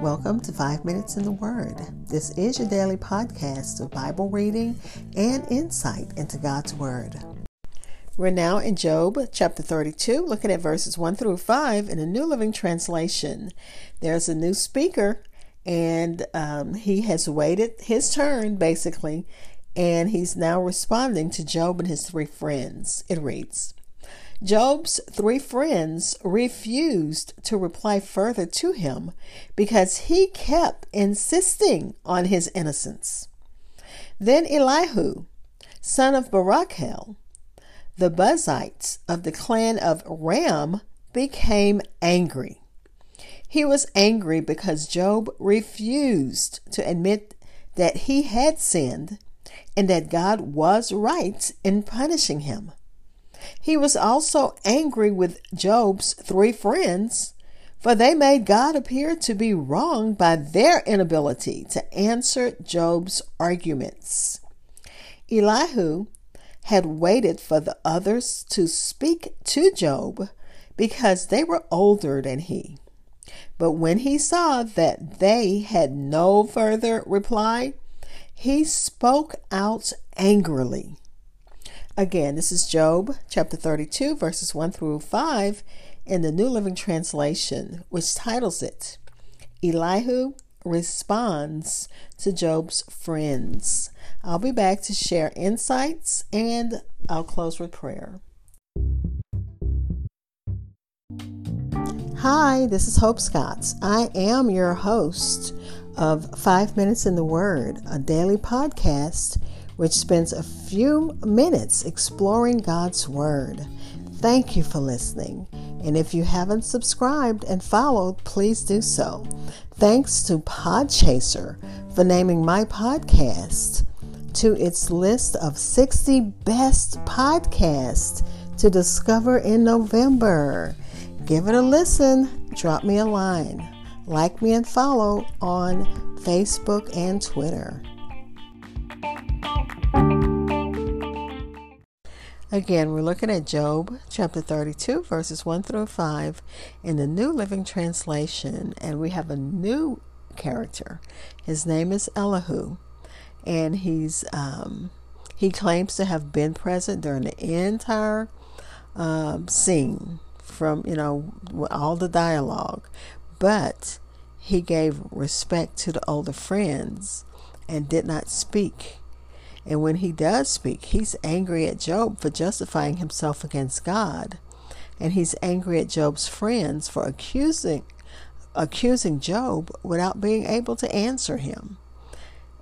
Welcome to Five Minutes in the Word. This is your daily podcast of Bible reading and insight into God's Word. We're now in Job chapter 32, looking at verses 1 through 5 in a New Living Translation. There's a new speaker, and um, he has waited his turn, basically, and he's now responding to Job and his three friends. It reads Job's three friends refused to reply further to him because he kept insisting on his innocence. Then Elihu, son of Barakel, the Buzites of the clan of Ram, became angry. He was angry because Job refused to admit that he had sinned and that God was right in punishing him. He was also angry with Job's three friends, for they made God appear to be wrong by their inability to answer Job's arguments. Elihu had waited for the others to speak to Job because they were older than he. But when he saw that they had no further reply, he spoke out angrily. Again, this is Job chapter 32, verses 1 through 5 in the New Living Translation, which titles it Elihu Responds to Job's Friends. I'll be back to share insights and I'll close with prayer. Hi, this is Hope Scotts. I am your host of Five Minutes in the Word, a daily podcast which spends a few minutes exploring God's Word. Thank you for listening. And if you haven't subscribed and followed, please do so. Thanks to Podchaser for naming my podcast to its list of 60 best podcasts to discover in November. Give it a listen, drop me a line, like me and follow on Facebook and Twitter. Again, we're looking at Job chapter 32, verses 1 through 5 in the New Living Translation, and we have a new character. His name is Elihu, and he's um, he claims to have been present during the entire um, scene, from you know all the dialogue, but he gave respect to the older friends and did not speak and when he does speak, he's angry at Job for justifying himself against God. And he's angry at Job's friends for accusing accusing Job without being able to answer him.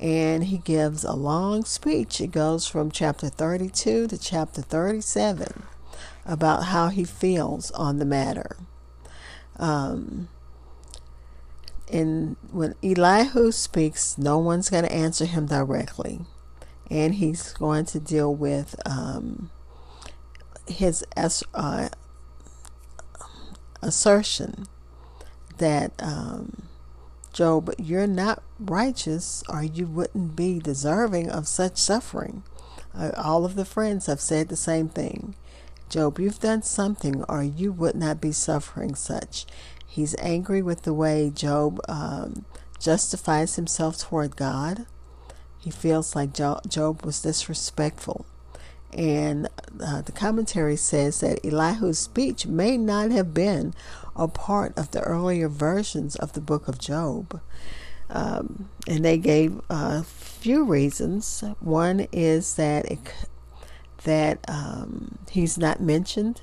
And he gives a long speech. It goes from chapter 32 to chapter 37 about how he feels on the matter. Um, and when Elihu speaks, no one's going to answer him directly and he's going to deal with um, his uh, assertion that um, Job, you're not righteous, or you wouldn't be deserving of such suffering. Uh, all of the friends have said the same thing. Job, you've done something, or you would not be suffering such. He's angry with the way Job um, justifies himself toward God. He feels like Job was disrespectful. And uh, the commentary says that Elihu's speech may not have been a part of the earlier versions of the book of Job. Um, and they gave a few reasons. One is that it, that um, he's not mentioned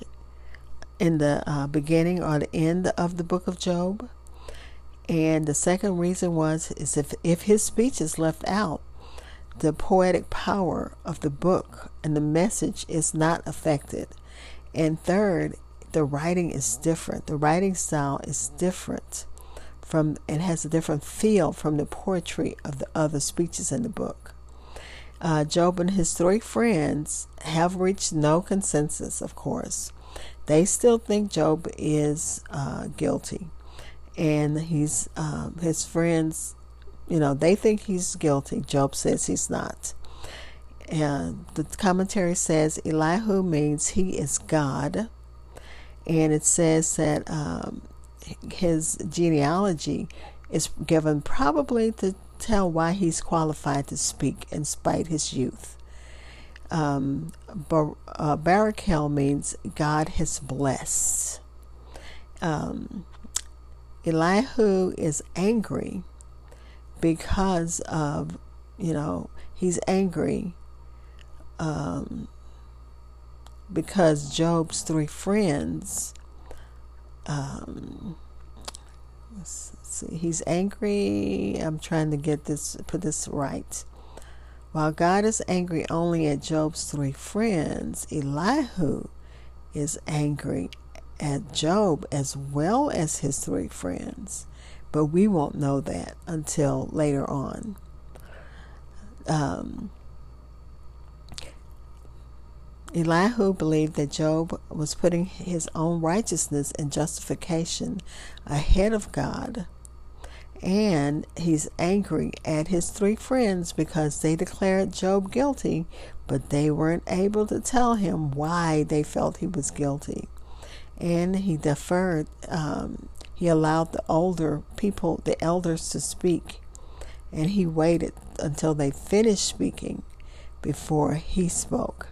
in the uh, beginning or the end of the book of Job. And the second reason was is if if his speech is left out, the poetic power of the book and the message is not affected. And third, the writing is different. The writing style is different from it has a different feel from the poetry of the other speeches in the book. Uh, Job and his three friends have reached no consensus, of course. They still think Job is uh, guilty, and he's um, his friends you know, they think he's guilty. Job says he's not. And the commentary says Elihu means he is God. And it says that um, his genealogy is given probably to tell why he's qualified to speak in spite his youth. Um, Bar- uh, Barakel means God has blessed. Um, Elihu is angry because of, you know, he's angry um, because Job's three friends, um, let's see, he's angry. I'm trying to get this, put this right. While God is angry only at Job's three friends, Elihu is angry at Job as well as his three friends. But we won't know that until later on. Um, Elihu believed that Job was putting his own righteousness and justification ahead of God. And he's angry at his three friends because they declared Job guilty, but they weren't able to tell him why they felt he was guilty. And he deferred, um, he allowed the older people, the elders, to speak. And he waited until they finished speaking before he spoke.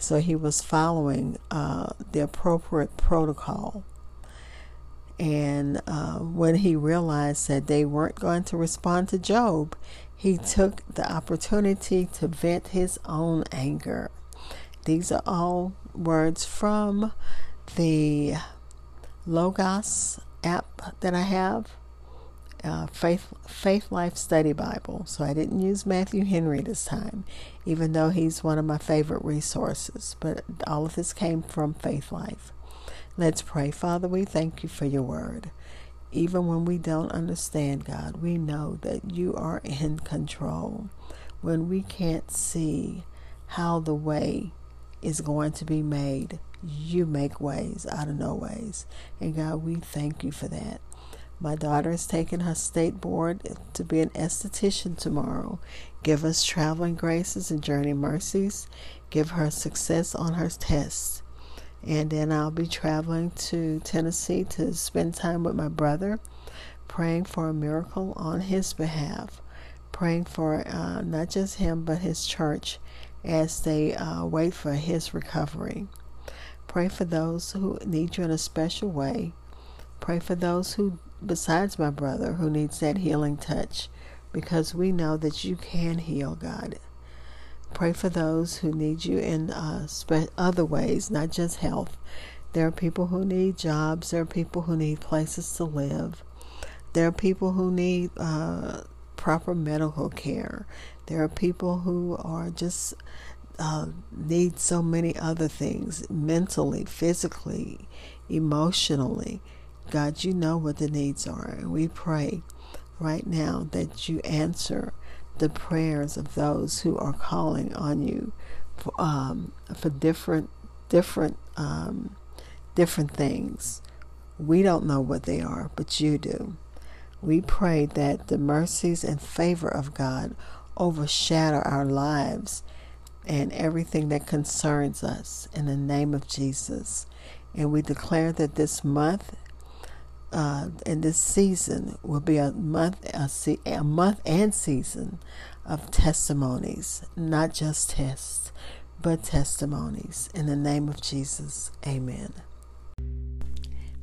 So he was following uh, the appropriate protocol. And uh, when he realized that they weren't going to respond to Job, he took the opportunity to vent his own anger. These are all words from the Logos app that I have uh, Faith Faithlife Study Bible. So I didn't use Matthew Henry this time, even though he's one of my favorite resources. But all of this came from Faithlife. Let's pray. Father, we thank you for your word. Even when we don't understand, God, we know that you are in control. When we can't see how the way is going to be made, you make ways out of no ways. And God, we thank you for that. My daughter is taking her state board to be an esthetician tomorrow. Give us traveling graces and journey mercies. Give her success on her tests. And then I'll be traveling to Tennessee to spend time with my brother, praying for a miracle on his behalf, praying for uh, not just him but his church as they uh, wait for his recovery. Pray for those who need you in a special way. Pray for those who besides my brother who needs that healing touch because we know that you can heal, God. Pray for those who need you in uh, spe- other ways, not just health. There are people who need jobs, there are people who need places to live, there are people who need uh, proper medical care, there are people who are just uh, need so many other things mentally, physically, emotionally. God, you know what the needs are. And we pray right now that you answer the prayers of those who are calling on you for, um, for different, different, um, different things. We don't know what they are, but you do. We pray that the mercies and favor of God overshadow our lives and everything that concerns us in the name of Jesus. And we declare that this month uh, and this season will be a month, a, se- a month and season of testimonies, not just tests, but testimonies. In the name of Jesus, Amen.